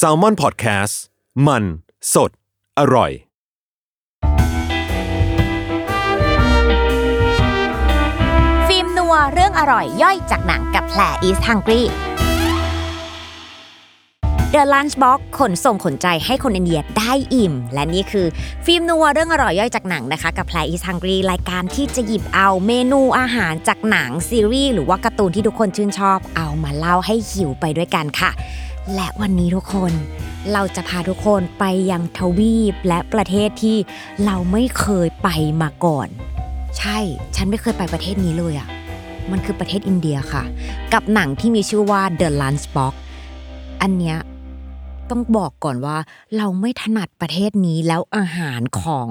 s a l ม o n PODCAST มัน สด อร่อย ฟิล์มนัวเรื่องอร่อยย่อยจากหนังกับแผลอีสฮังกี้ The Lunchbox ขนส่งขนใจให้คนอินเดียได้อิ่ม และนี่คือ ฟิล์มนัวเรื่องอร่อยย่อยจากหนังนะคะ กับแผล East Hungry รายการที่จะหยิบเอาเมนูอาหารจากหนังซีรีส์หรือว่าการ์ตูนที่ทุกคนชื่นชอบ เอามาเล่าให้หิวไปด้วยกันค่ะ และวันนี้ทุกคนเราจะพาทุกคนไปยังทวีปและประเทศที่เราไม่เคยไปมาก่อน ใช่ ฉันไม่เคยไปประเทศนี้เลยอะ่ะ มันคือประเทศอินเดียค่ะ กับหนังที่มีชื่อว่า The Lunchbox อันเนี้ย ต้องบอกก่อนว่า เราไม่ถนัดประเทศนี้แล้วอาหารของ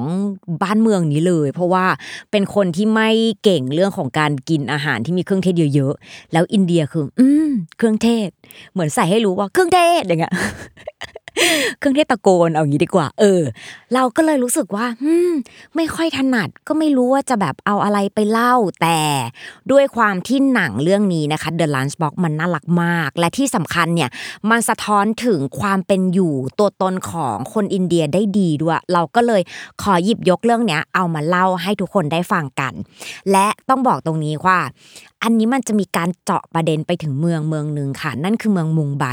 บ้านเมืองนี้เลย เพราะว่าเป็นคนที่ไม่เก่งเรื่องของการกินอาหารที่มีเครื่องเทศเยอะๆแล้วอินเดียคือ อืมเครื่องเทศ เหมือนใส่ให้รู้ว่าเครื่องเทศอย่างเงี้ยเครื่องเทศตะโกนเอางี้ดีกว่า เออ เราก็เลยรู้สึกว่าอืมไม่ค่อยถนัดก็ไม่รู้ว่าจะแบบเอาอะไรไปเล่าแต่ด้วยความที่หนังเรื่องนี้นะคะ The Lunchbox มันน่ารักมาก และที่สำคัญเนี่ยมันสะท้อนถึงความเป็นอยู่ตัวตนของคนอินเดียได้ดีด้วย เราก็เลยขอหยิบยกเรื่องเนี้ยเอามาเล่าให้ทุกคนได้ฟังกัน และต้องบอกตรงนี้ว่าอันนี้มันจะมีการเจาะประเด็นไปถึงเมืองเมืองหนึ่งค่ะ นั่นคือเมืองมุงไบ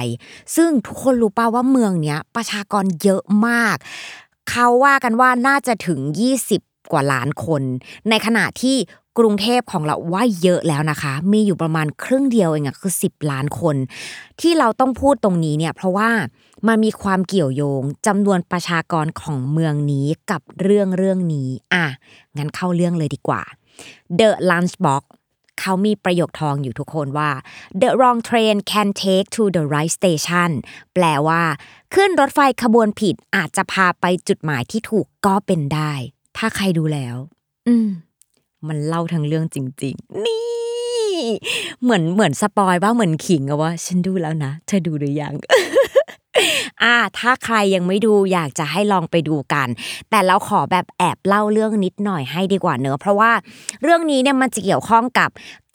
ซึ่งทุกคนรู้ป่าว่าเมืองเนี้ยประชากรเยอะมาก เขาว่ากันว่าน่าจะถึง 20 กว่าล้านคน ในขณะที่กรุงเทพของเราว่าเยอะแล้วนะคะ มีอยู่ประมาณครึ่งเดียวเองอะคือ 10 ล้านคน ที่เราต้องพูดตรงนี้เนี่ยเพราะว่ามันมีความเกี่ยวโยงจำนวนประชากรของเมืองนี้กับเรื่องเรื่องนี้ อะ งั้นเข้าเรื่องเลยดีกว่า The Lunchbox เขามีประโยคทองอยู่ทุกคนว่า the wrong train can take to the right station แปลว่า ขึ้นรถไฟขบวนผิดอาจจะพาไปจุดหมายที่ถูกก็เป็นได้ ถ้าใครดูแล้ว อืม มันเล่าทั้งเรื่องจริง ๆ นี่ เหมือนเหมือนสปอยว่าเหมือนขิงอะว่า ฉันดูแล้วนะ เธอดูหรือยัง อ่าถ้าใครยังไม่ดูอยากจะให้ลองไปดูกัน แต่เราขอแบบแอบเล่าเรื่องนิดหน่อยให้ดีกว่าเนอะเพราะว่าเรื่องนี้เนี่ยมันจะเกี่ยวข้องกับ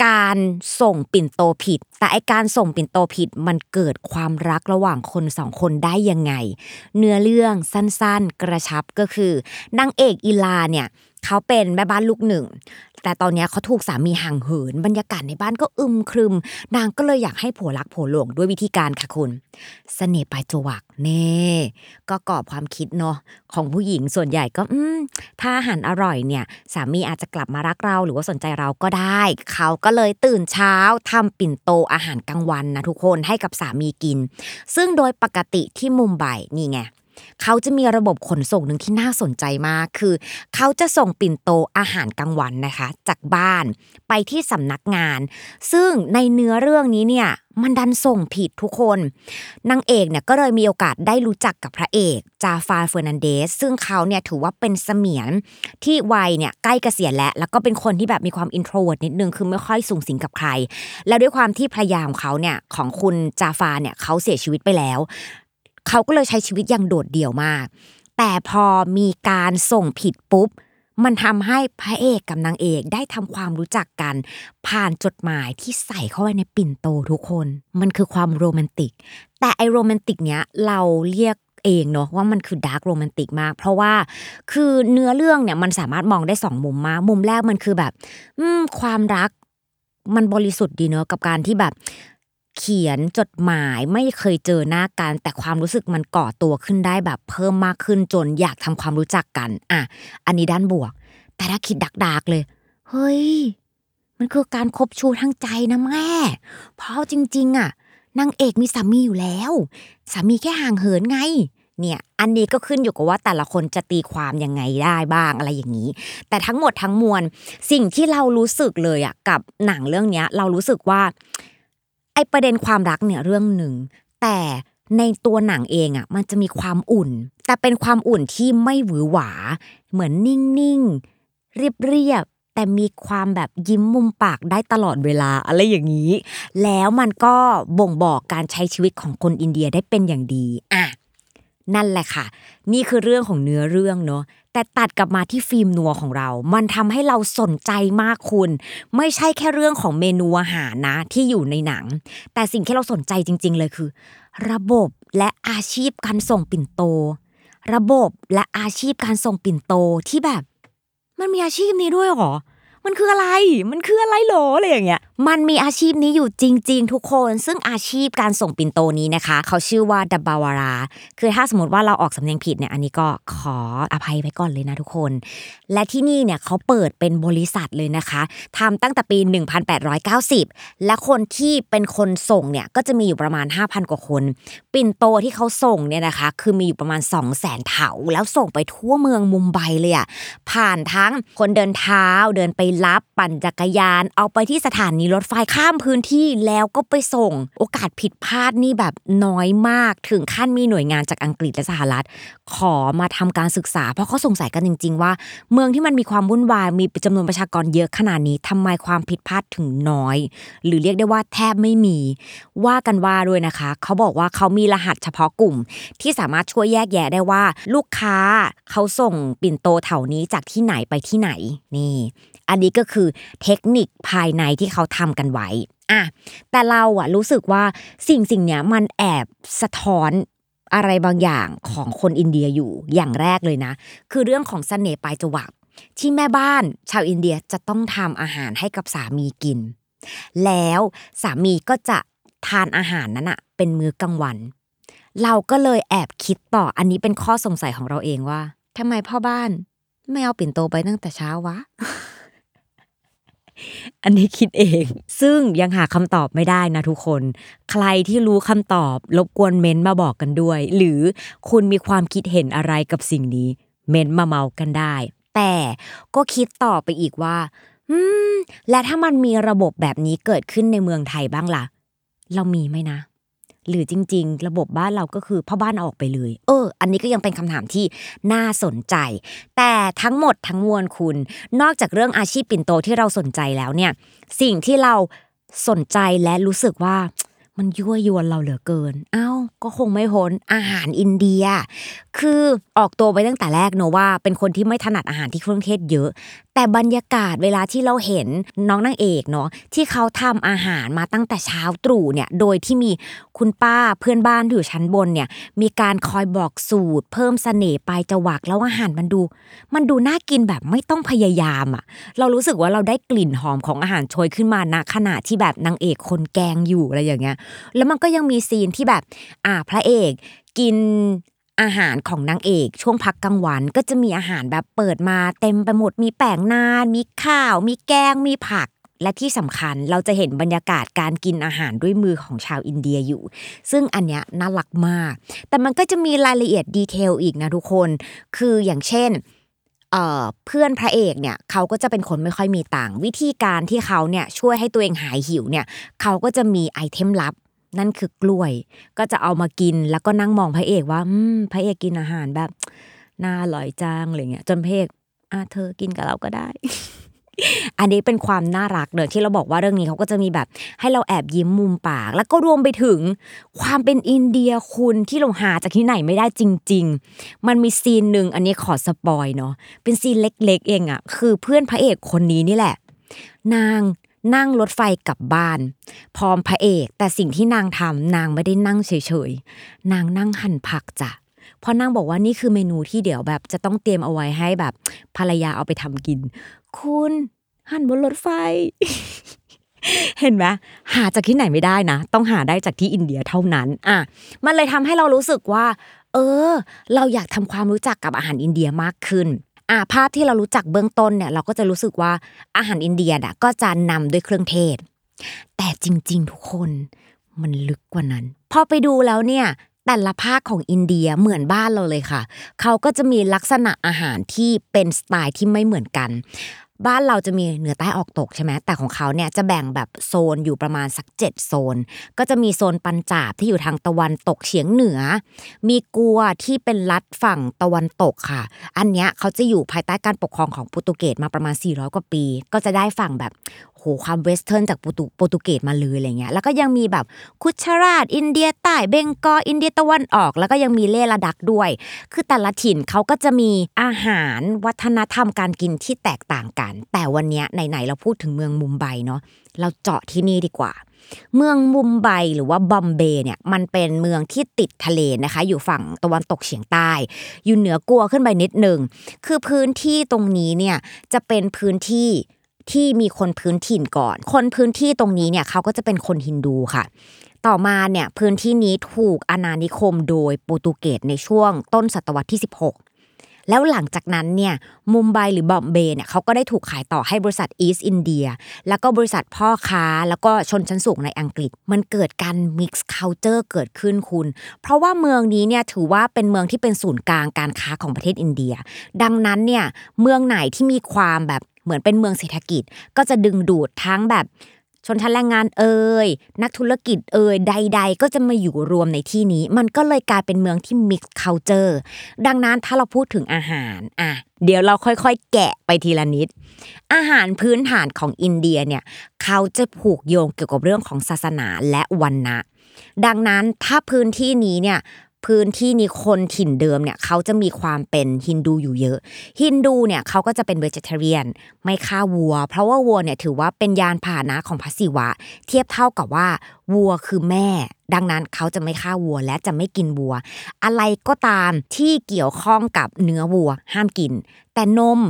การส่งปิ่นโตผิด แต่ไอการส่งปิ่นโตผิดมันเกิดความรักระหว่างคนสองคนได้ยังไง เนื้อเรื่องสั้นๆ กระชับก็คือนางเอกอีลาเนี่ย เขาเป็นแม่บ้านลูกหนึ่ง แต่ตอนนี้เขาถูกสามีห่างเหิน บรรยากาศในบ้านก็อึมครึม นางก็เลยอยากให้ผัวรักผัวหลวงด้วยวิธีการค่ะคุณเสน่ห์ปลายจวักเน่ก็กรอบความคิดเนาะของผู้หญิงส่วนใหญ่ก็อืมถ้าอาหารอร่อยเนี่ย สามีอาจจะกลับมารักเราหรือว่าสนใจเราก็ได้ เขาก็เลยตื่นเช้าทำปิ่นโตอาหารกลางวันนะทุกคนให้กับสามีกิน ซึ่งโดยปกติที่มุมไบนี่ไง เขาจะมีระบบขนส่งหนึ่งที่น่าสนใจมาก คือ เขาจะส่งปิ่นโตอาหารกลางวันนะคะ จากบ้านไปที่สำนักงาน ซึ่งในเนื้อเรื่องนี้เนี่ยมันดันส่งผิดทุกคนนางเอกเนี่ยก็เลยมีโอกาสได้รู้จักกับพระเอกจาฟาเฟอร์นันเดสซึ่งเขาเนี่ยถือว่าเป็นเสมียนที่วัยเนี่ยใกล้เกษียณแล้ว แล้วก็เป็นคนที่แบบมีความ introvert นิดนึงคือไม่ค่อยสุงสิงกับใคร แล้วด้วยความที่ภรรยาของเขาเนี่ยของคุณจาฟาเนี่ยเขาเสียชีวิตไปแล้ว เขาก็เลยใช้ชีวิตอย่างโดดเดี่ยวมาก แต่พอมีการส่งผิดปุ๊บ มันทำให้พระเอกกับนางเอกได้ทำความรู้จักกัน ผ่านจดหมายที่ใส่เข้าไว้ในปิ่นโตทุกคน มันคือความโรแมนติก แต่ไอโรแมนติกเนี้ยเราเรียกเองเนาะว่ามันคือ dark romantic มาก เพราะว่าคือเนื้อเรื่องเนี่ยมันสามารถมองได้สองมุมมากมุมแรกมันคือแบบ อืความรักมันบริสุทธิ์ดีเนอะกับการที่แบบ เขียนจดหมายไม่เคยเจอหน้ากัน แต่ความรู้สึกมันก่อตัวขึ้นได้แบบเพิ่มมากขึ้นจนอยากทำความรู้จักกัน อะ อันนี้ด้านบวก แต่ถ้าคิดดักๆเลย เฮ้ย มันคือการคบชูทางใจนะแม่ เพราะจริง ๆ อะนางเอกมีสามีอยู่แล้ว สามีแค่ห่างเหินไง เนี่ย อันนี้ก็ขึ้นอยู่กับว่าแต่ละคนจะตีความยังไงได้บ้างอะไรอย่างนี้ แต่ทั้งหมดทั้งมวล สิ่งที่เรารู้สึกเลยอะกับหนังเรื่องเนี้ย เรารู้สึกว่า ไอประเด็นความรักเนี่ยเรื่องหนึ่ง แต่ในตัวหนังเองอะมันจะมีความอุ่น แต่เป็นความอุ่นที่ไม่หวือหวา เหมือนนิ่งๆ เรียบๆ แต่มีความแบบยิ้มมุมปากได้ตลอดเวลาอะไรอย่างนี้ แล้วมันก็บ่งบอกการใช้ชีวิตของคนอินเดียได้เป็นอย่างดีอะ นั่นแหละค่ะ นี่คือเรื่องของเนื้อเรื่องเนาะแต่ตัดกลับมาที่ฟิล์มนัวของเรา มันทำให้เราสนใจมากคุณ ไม่ใช่แค่เรื่องของเมนูอาหารนะ ที่อยู่ในหนัง แต่สิ่งที่เราสนใจจริง ๆ เลยคือ ระบบและอาชีพการส่งปิ่นโต ระบบและอาชีพการส่งปิ่นโตที่แบบ มันมีอาชีพนี้ด้วยเหรอมันคืออะไร มันคืออะไรหรออะไรอย่างเงี้ยมันมีอาชีพนี้อยู่จริง ๆ ทุกคน ซึ่งอาชีพการส่งปิ่นโตนี้นะคะ เขาชื่อว่าดับบาวารา คือถ้าสมมติว่าเราออกสำเนียงผิดเนี่ย อันนี้ก็ขออภัยไว้ก่อนเลยนะทุกคน และที่นี่เนี่ยเขาเปิดเป็นบริษัทเลยนะคะทำตั้งแต่ปี 1890 และคนที่เป็นคนส่งเนี่ย ก็จะมีอยู่ประมาณ 5,000 กว่าคน ปิ่นโตที่เขาส่งเนี่ยนะคะ คือมีอยู่ประมาณ 2 0 0แสนเถาแล้วส่งไปทั่วเมืองมุมไบเลยอะผ่านทั้งคนเดินเท้าเดินไปรับปั่นจักรยาน เอาไปที่สถานีรถไฟข้ามพื้นที่แล้วก็ไปส่งโอกาสผิดพลาดนี่แบบน้อยมากถึงขั้นมีหน่วยงานจากอังกฤษและสหรัฐ ขอมาทำการศึกษา เพราะเขาสงสัยกันจริง ๆ ว่า เมืองที่มันมีความวุ่นวายมีจำนวนประชากรเยอะขนาดนี้ทำไมความผิดพลาดถึงน้อย หรือเรียกได้ว่าแทบไม่มี ว่ากันว่าด้วยนะคะ เขาบอกว่าเขามีรหัสเฉพาะกลุ่ม ที่สามารถช่วยแยกแยะได้ว่า ลูกค้าเขาส่งปิ่นโตแถวนี้จากที่ไหนไปที่ไหนนี่ อันนี้ก็คือเทคนิคภายในที่เขาทำกันไว้อะแต่เราอะรู้สึกว่าสิ่งสิ่งเนี้ยมันแอบสะท้อนอะไรบางอย่างของคนอินเดียอยู่อย่างแรกเลยนะ คือเรื่องของเสน่ห์ปลายจวักที่แม่บ้านชาวอินเดียจะต้องทำอาหารให้กับสามีกิน แล้วสามีก็จะทานอาหารนั้นอะเป็นมื้อกลางวัน เราก็เลยแอบคิดต่ออันนี้เป็นข้อสงสัยของเราเองว่าทำไมพ่อบ้านไม่เอาปิ่นโตไปตั้งแต่เช้าวะ อันนี้คิดเอง ซึ่งยังหาคำตอบไม่ได้นะทุกคน ใครที่รู้คำตอบรบกวนเม้นต์มาบอกกันด้วย หรือคุณมีความคิดเห็นอะไรกับสิ่งนี้ เม้นต์มาเมากันได้ แต่ก็คิดต่อไปอีกว่าอืมและถ้ามันมีระบบแบบนี้เกิดขึ้นในเมืองไทยบ้างล่ะ เรามีไหมนะ หรือจริง ๆ ระบบบ้านเราก็คือพ่อบ้านออกไปเลย เออ อันนี้ก็ยังเป็นคำถามที่น่าสนใจ แต่ทั้งหมดทั้งมวลคุณ นอกจากเรื่องอาชีพปิ่นโตที่เราสนใจแล้วเนี่ย สิ่งที่เราสนใจและรู้สึกว่ามันยั่วยวนเราเหลือเกิน เอ้า ก็คงไม่พ้นอาหารอินเดีย คือออกตัวไปตั้งแต่แรกเนอะว่า เป็นคนที่ไม่ถนัดอาหารที่เครื่องเทศเยอะแต่บรรยากาศเวลาที่เราเห็นน้องนางเอกเนาะที่เขาทำอาหารมาตั้งแต่เช้าตรู่เนี่ยโดยที่มีคุณป้าเพื่อนบ้านอยู่ชั้นบนเนี่ยมีการคอยบอกสูตร เพิ่มเสน่ห์ปลายจวักแล้วอาหารมันดู มันดูน่ากินแบบไม่ต้องพยายามอะเรารู้สึกว่าเราได้กลิ่นหอมของอาหารโชยขึ้นมาณขณะที่แบบนางเอกคนแกงอยู่อะไรอย่างเงี้ยแล้วมันก็ยังมีซีนที่แบบอ่าพระเอกกิน อาหารของนางเอกช่วงพักกลางวันก็จะมีอาหารแบบเปิดมาเต็มไปหมดมีแป้งนาน มีข้าว มีแกงมีผักและที่สำคัญเราจะเห็นบรรยากาศการกินอาหารด้วยมือของชาวอินเดียอยู่ ซึ่งอันเนี้ยน่ารักมาก แต่มันก็จะมีรายละเอียดดีเทลอีกนะทุกคน คืออย่างเช่นเอ่อเพื่อนพระเอกเนี่ยเขาก็จะเป็นคนไม่ค่อยมีตังวิธีการที่เขาเนี่ยช่วยให้ตัวเองหายหิวเนี่ยเขาก็จะมีไอเทมลับ นั่นคือกล้วย ก็จะเอามากินแล้วก็นั่งมองพระเอกว่าอืมพระเอกกินอาหารแบบน่าอร่อยจังอะไรเงี้ยจนพระเอกอะเธอกินกับเราก็ได้ อันนี้เป็นความน่ารักเนอะที่เราบอกว่าเรื่องนี้เขาก็จะมีแบบ ให้เราแอบยิ้มมุมปาก แล้วก็รวมไปถึงความเป็นอินเดียคุณที่เราหาจากที่ไหนไม่ได้จริง ๆ มันมี scene หนึ่งอันนี้ขอ spoil เนาะเป็น scene เล็ก ๆ เองอะคือเพื่อนพระเอกคนนี้นี่แหละ นาง นั่งรถไฟกลับบ้าน พร้อมพระเอก แต่สิ่งที่นางทำนางไม่ได้นั่งเฉยๆ นางนั่งหั่นผักจ้ะเพราะนางบอกว่านี่คือเมนูที่เดี๋ยวแบบ จะต้องเตรียมเอาไว้ให้แบบภรรยาเอาไปทำกิน คุณหั่นบนรถไฟ เห็นไหมหาจากที่ไหนไม่ได้นะ ต้องหาได้จากที่อินเดียเท่านั้น อะ มันเลยทำให้เรารู้สึกว่า เออ เราอยากทำความรู้จักกับอาหารอินเดียมากขึ้น อะภาพที่เรารู้จักเบื้องต้นเนี่ยเราก็จะรู้สึกว่าอาหารอินเดียน่ะก็จะนำด้วยเครื่องเทศ แต่จริง ๆ ทุกคนมันลึกกว่านั้น พอไปดูแล้วเนี่ยแต่ละภาคของอินเดียเหมือนบ้านเราเลยค่ะ เขาก็จะมีลักษณะอาหารที่เป็นสไตล์ที่ไม่เหมือนกัน บ้านเราจะมีเหนือใต้ออกตกใช่ไหมแต่ของเขาเนี่ยจะแบ่งแบบโซนอยู่ประมาณสัก 7 โซน ก็จะมีโซนปัญจาบที่อยู่ทางตะวันตกเฉียงเหนือ มีกัวที่เป็นรัฐฝั่งตะวันตกค่ะ อันเนี้ยเขาจะอยู่ภายใต้การปกครองของโปรตุเกสมาประมาณ 400 กว่าปี ก็จะได้ฝั่งแบบ โหความ Western จากโปรตุเกสมาเลยอะไรเงี้ยแล้วก็ยังมีแบบคุชราต อินเดียใต้เบงกอลอินเดียตะวันออก แล้วก็ยังมีเลห์ลาดักด้วย คือแต่ละถิ่นเขาก็จะมีอาหารวัฒนธรรมการกินที่แตกต่างกัน แต่วันนี้ไหนๆเราพูดถึงเมืองมุมไบเนาะเราเจาะที่นี่ดีกว่า เมืองมุมไบหรือว่าบอมเบย์เนี่ยมันเป็นเมืองที่ติดทะเลนะคะ อยู่ฝั่งตะวันตกเฉียงใต้ อยู่เหนือกัวขึ้นไปนิดหนึ่งคือพื้นที่ตรงนี้เนี่ยจะเป็นพื้นที่ ที่มีคนพื้นถิ่นก่อน คนพื้นที่ตรงนี้เนี่ยเขาก็จะเป็นคนฮินดูค่ะ ต่อมาเนี่ยพื้นที่นี้ถูกอาณานิคมโดยโปรตุเกสในช่วงต้นศตวรรษที่ 16แล้วหลังจากนั้นเนี่ยมุมไบหรือบอมเบย์เนี่ยเขาก็ได้ถูกขายต่อให้บริษัทอีสต์อินเดีย แล้วก็บริษัทพ่อค้าแล้วก็ชนชั้นสูงในอังกฤษ มันเกิดการ mix culture เกิดขึ้นคุณ เพราะว่าเมืองนี้เนี่ยถือว่าเป็นเมืองที่เป็นศูนย์กลางการค้าของประเทศอินเดีย ดังนั้นเนี่ยเมืองไหนที่มีความแบบ เหมือนเป็นเมืองเศรษฐกิจ ก็จะดึงดูดทั้งแบบชนชั้นแรงงานเอ่ยนักธุรกิจเอ่ยใด ๆ ก็จะมาอยู่รวมในที่นี้ มันก็เลยกลายเป็นเมืองที่ mix culture ดังนั้นถ้าเราพูดถึงอาหารอะเดี๋ยวเราค่อยๆ แกะไปทีละนิด อาหารพื้นฐานของอินเดียเนี่ยเขาจะผูกโยงเกี่ยวกับเรื่องของศาสนาและวรรณะดังนั้นถ้าพื้นที่นี้เนี่ย พื้นที่นี้คนถิ่นเดิมเนี่ยเขาจะมีความเป็นฮินดูอยู่เยอะ ฮินดูเนี่ยเขาก็จะเป็นเวจเทเรียน ไม่ฆ่าวัว เพราะว่าวัวเนี่ยถือว่าเป็นยานพาหนะของพระศิวะ เทียบเท่ากับว่าวัวคือแม่ ดังนั้นเขาจะไม่ฆ่าวัวและจะไม่กินวัว อะไรก็ตามที่เกี่ยวข้องกับเนื้อวัวห้ามกิน แต่นม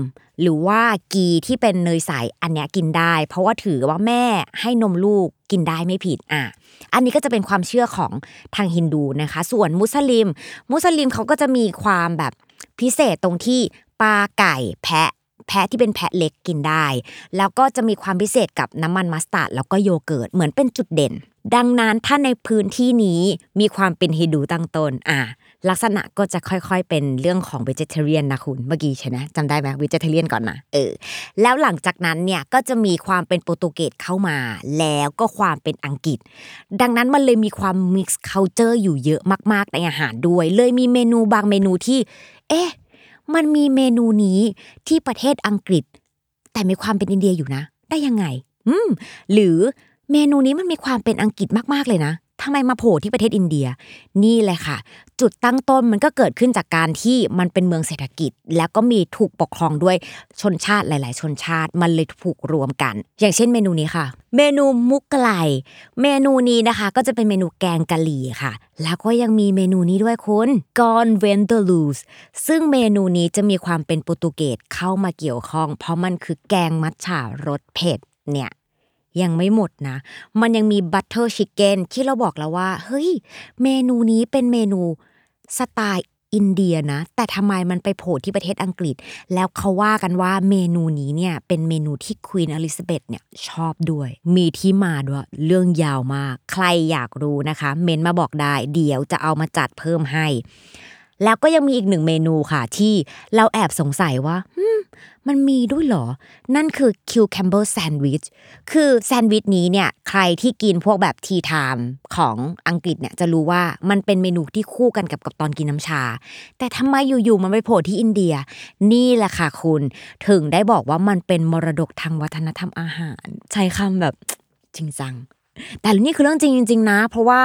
หรือว่ากีที่เป็นเนยใสอันเนี้ยกินได้ เพราะว่าถือว่าแม่ให้นมลูก กินได้ไม่ผิดอะอันนี้ก็จะเป็นความเชื่อของทางฮินดูนะคะ ส่วนมุสลิม มุสลิมเขาก็จะมีความแบบพิเศษตรงที่ปลาไก่แพะแพะที่เป็นแพะเล็กกินได้ แล้วก็จะมีความพิเศษกับน้ำมันมัสตาร์ดแล้วก็โยเกิร์ตเหมือนเป็นจุดเด่น ดังนั้นถ้าในพื้นที่นี้มีความเป็นฮินดูตั้งต้นอะ ลักษณะก็จะค่อยๆ เป็นเรื่องของ vegetarian นะคุณเมื่อกี้ใช่ไหมจำได้ไหม vegetarian ก่อนนะเออแล้วหลังจากนั้นเนี่ยก็จะมีความเป็นโปรตุเกสเข้ามา แล้วก็ความเป็นอังกฤษ ดังนั้นมันเลยมีความ mix culture อยู่เยอะมากๆในอาหารด้วย เลยมีเมนูบางเมนูที่ เอ๊ะมันมีเมนูนี้ที่ประเทศอังกฤษ แต่มีความเป็นอินเดียอยู่นะ ได้ยังไง อืม หรือเมนูนี้มันมีความเป็นอังกฤษมากๆเลยนะ ทำไมมาโผล่ที่ประเทศอินเดีย นี่แหละค่ะ จุดตั้งต้นมันก็เกิดขึ้นจากการที่มันเป็นเมืองเศรษฐกิจ แล้วก็มีถูกปกครองด้วยชนชาติหลาย ๆ ชนชาติมันเลยถูกรวมกัน อย่างเช่นเมนูนี้ค่ะ เมนู Mughlai เมนูนี้นะคะ ก็จะเป็นเมนูแกงกะหรี่ค่ะ แล้วก็ยังมีเมนูนี้ด้วยคุณ Gone v e n t e r l o s ซึ่งเมนูนี้จะมีความเป็นโปรตุเกสเข้ามาเกี่ยวข้อง เพราะมันคือแกงมัสซาล่ารสเผ็ดเนี่ย ยังไม่หมดนะ มันยังมี butter chicken ที่เราบอกแล้วว่า เฮ้ย เมนูนี้เป็นเมนูสไตล์อินเดียนะ แต่ทำไมมันไปโผล่ที่ประเทศอังกฤษ แล้วเขาว่ากันว่าเมนูนี้เนี่ยเป็นเมนูที่ Queen อลิซาเบธเนี่ยชอบด้วย มีที่มาด้วย เรื่องยาวมาก ใครอยากรู้นะคะ เมนต์มาบอกได้ เดี๋ยวจะเอามาจัดเพิ่มให้ แล้วก็ยังมีอีกหนึ่งเมนูค่ะที่เราแอบสงสัยว่ามันมีด้วยเหรอ นั่นคือ cucumber sandwich คือแซนด์วิชนี้เนี่ยใครที่กินพวกแบบ tea time ของอังกฤษเนี่ยจะรู้ว่ามันเป็นเมนูที่คู่กันกับกับตอนกินน้ำชา แต่ทำไมอยู่ๆมันไปโผล่ที่อินเดีย นี่แหละค่ะคุณ ถึงได้บอกว่ามันเป็นมรดกทางวัฒนธรรมอาหาร ใช้คำแบบจริงจัง แต่นี่คือเรื่องจริงจริงๆนะ เพราะว่า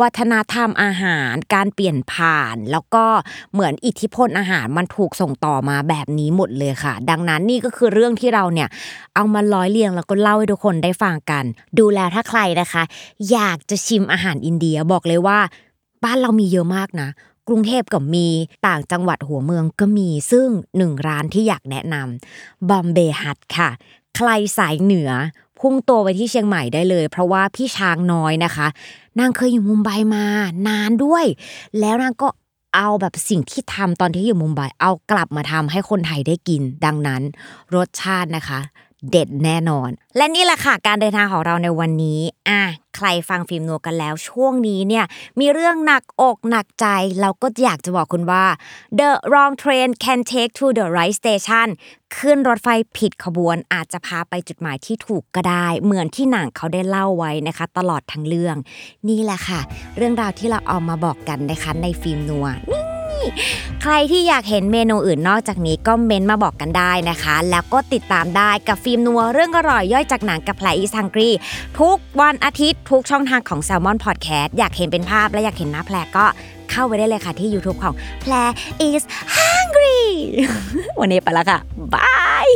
วัฒนธรรมอาหารการเปลี่ยนผ่าน แล้วก็เหมือนอิทธิพลอาหารมันถูกส่งต่อมาแบบนี้หมดเลยค่ะ ดังนั้นนี่ก็คือเรื่องที่เราเนี่ย เอามาร้อยเรียงแล้วก็เล่าให้ทุกคนได้ฟังกัน ดูแล้วถ้าใครนะคะ อยากจะชิมอาหารอินเดียบอกเลยว่า บ้านเรามีเยอะมากนะกรุงเทพก็มีต่างจังหวัดหัวเมืองก็มีซึ่งหนึ่งร้านที่อยากแนะนำบอมเบย์ฮัทค่ะ ใครสายเหนือ พุ่งตัวไปที่เชียงใหม่ได้เลย เพราะว่าพี่ช้างน้อยนะคะ นางเคยอยู่มุมไบมานานด้วย แล้วนางก็เอาแบบสิ่งที่ทำตอนที่อยู่มุมไบเอากลับมาทำให้คนไทยได้กิน ดังนั้น รสชาตินะคะ เด็ดแน่นอน และนี่แหละค่ะการเดินทางของเราในวันนี้อะใครฟังฟิล์มนัวกันแล้ว ช่วงนี้เนี่ยมีเรื่องหนักอกหนักใจ เราก็อยากจะบอกคุณว่า the wrong train can take to the right station ขึ้นรถไฟผิดขบวนอาจจะพาไปจุดหมายที่ถูกก็ได้ เหมือนที่หนังเขาได้เล่าไว้นะคะ ตลอดทั้งเรื่อง นี่แหละค่ะ เรื่องราวที่เราเอามาบอกกันนะคะในฟิล์มนัวนี่ ใครที่อยากเห็นเมนูอื่นนอกจากนี้ก็เม้นมาบอกกันได้นะคะ แล้วก็ติดตามได้กับฟิล์มนัวเรื่องอร่อยย่อยจากหนังกับแพลอีสังกรี ทุกวันอาทิตย์ทุกช่องทางของ s ซ l m o n Podcast อยากเห็นเป็นภาพและอยากเห็นหน้าแพลก็เข้าไปได้เลยค่ะที่ YouTube ของแผล is hungry วันนี้ไปแล้วค่ะบาย